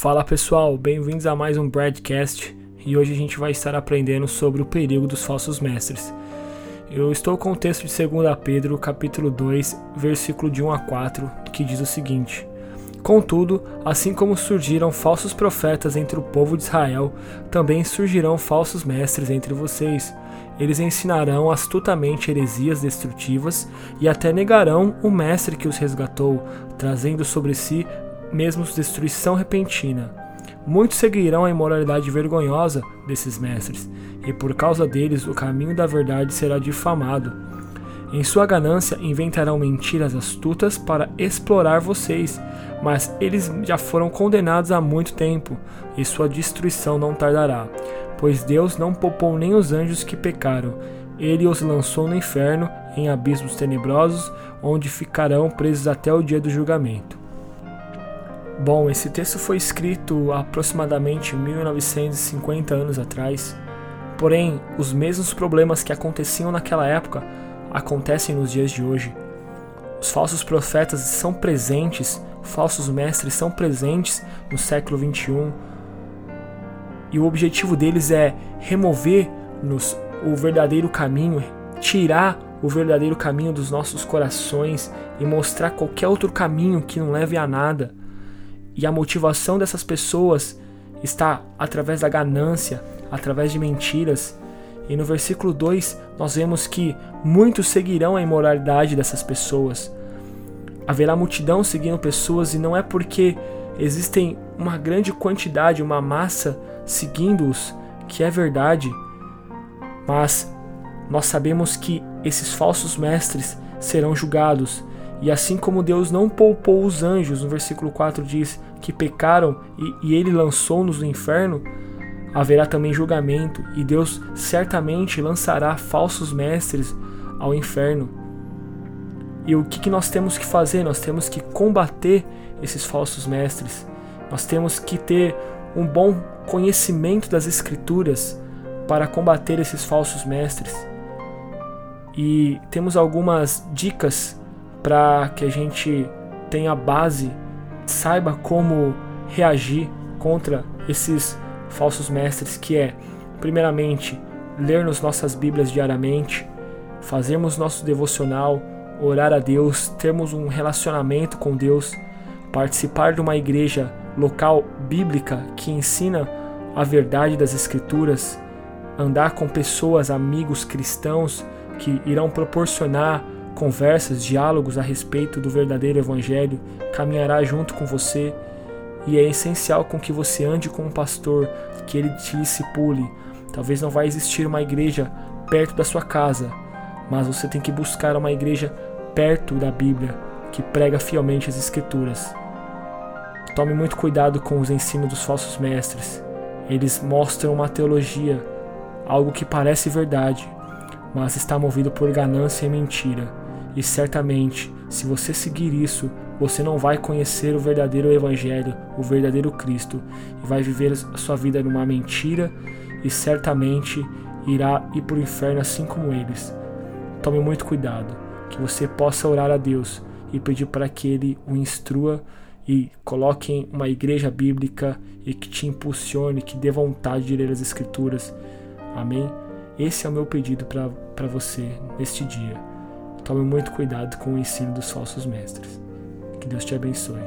Fala pessoal, bem-vindos a mais um Broadcast e hoje a gente vai estar aprendendo sobre o perigo dos falsos mestres. Eu estou com o texto de 2 Pedro, capítulo 2, versículo de 1 a 4, que diz o seguinte: Contudo, assim como surgiram falsos profetas entre o povo de Israel, também surgirão falsos mestres entre vocês. Eles ensinarão astutamente heresias destrutivas e até negarão o mestre que os resgatou, trazendo sobre si mesmos destruição repentina. Muitos seguirão a imoralidade vergonhosa desses mestres, e por causa deles o caminho da verdade será difamado. Em sua ganância inventarão mentiras astutas para explorar vocês, mas eles já foram condenados há muito tempo, e sua destruição não tardará. Pois Deus não poupou nem os anjos que pecaram, ele os lançou no inferno, em abismos tenebrosos, onde ficarão presos até o dia do julgamento. Bom, esse texto foi escrito aproximadamente 1950 anos atrás. Porém, os mesmos problemas que aconteciam naquela época acontecem nos dias de hoje. Os falsos profetas são presentes, falsos mestres são presentes no século 21. E o objetivo deles é remover-nos o verdadeiro caminho, tirar o verdadeiro caminho dos nossos corações e mostrar qualquer outro caminho que não leve a nada. E a motivação dessas pessoas está através da ganância, através de mentiras. E no versículo 2 nós vemos que muitos seguirão a imoralidade dessas pessoas. Haverá multidão seguindo pessoas e não é porque existem uma grande quantidade, uma massa seguindo-os que é verdade, mas nós sabemos que esses falsos mestres serão julgados e assim como Deus não poupou os anjos, no versículo 4 diz que pecaram e, e ele lançou-nos no inferno, haverá também julgamento, e Deus certamente lançará falsos mestres ao inferno. E o que, que nós temos que fazer? Nós temos que combater esses falsos mestres. Nós temos que ter um bom conhecimento das Escrituras para combater esses falsos mestres. E temos algumas dicas para que a gente tenha base, saiba como reagir contra esses falsos mestres, que é, primeiramente, lermos nossas Bíblias diariamente, fazermos nosso devocional, orar a Deus, termos um relacionamento com Deus, participar de uma igreja local bíblica que ensina a verdade das Escrituras, andar com pessoas, amigos cristãos que irão proporcionar conversas, diálogos a respeito do verdadeiro Evangelho, caminhará junto com você e é essencial com que você ande com um pastor, que ele te discipule. Talvez não vai existir uma igreja perto da sua casa, mas você tem que buscar uma igreja perto da Bíblia, que prega fielmente as Escrituras. Tome muito cuidado com os ensinos dos falsos mestres. Eles mostram uma teologia, algo que parece verdade, mas está movido por ganância e mentira. E certamente, se você seguir isso, você não vai conhecer o verdadeiro Evangelho, o verdadeiro Cristo, e vai viver a sua vida numa mentira e certamente irá ir para o inferno assim como eles. Tome muito cuidado, que você possa orar a Deus e pedir para que Ele o instrua e coloque em uma igreja bíblica e que te impulsione, que dê vontade de ler as Escrituras. Amém? Esse é o meu pedido para você neste dia. Tome muito cuidado com o ensino dos falsos mestres. Que Deus te abençoe.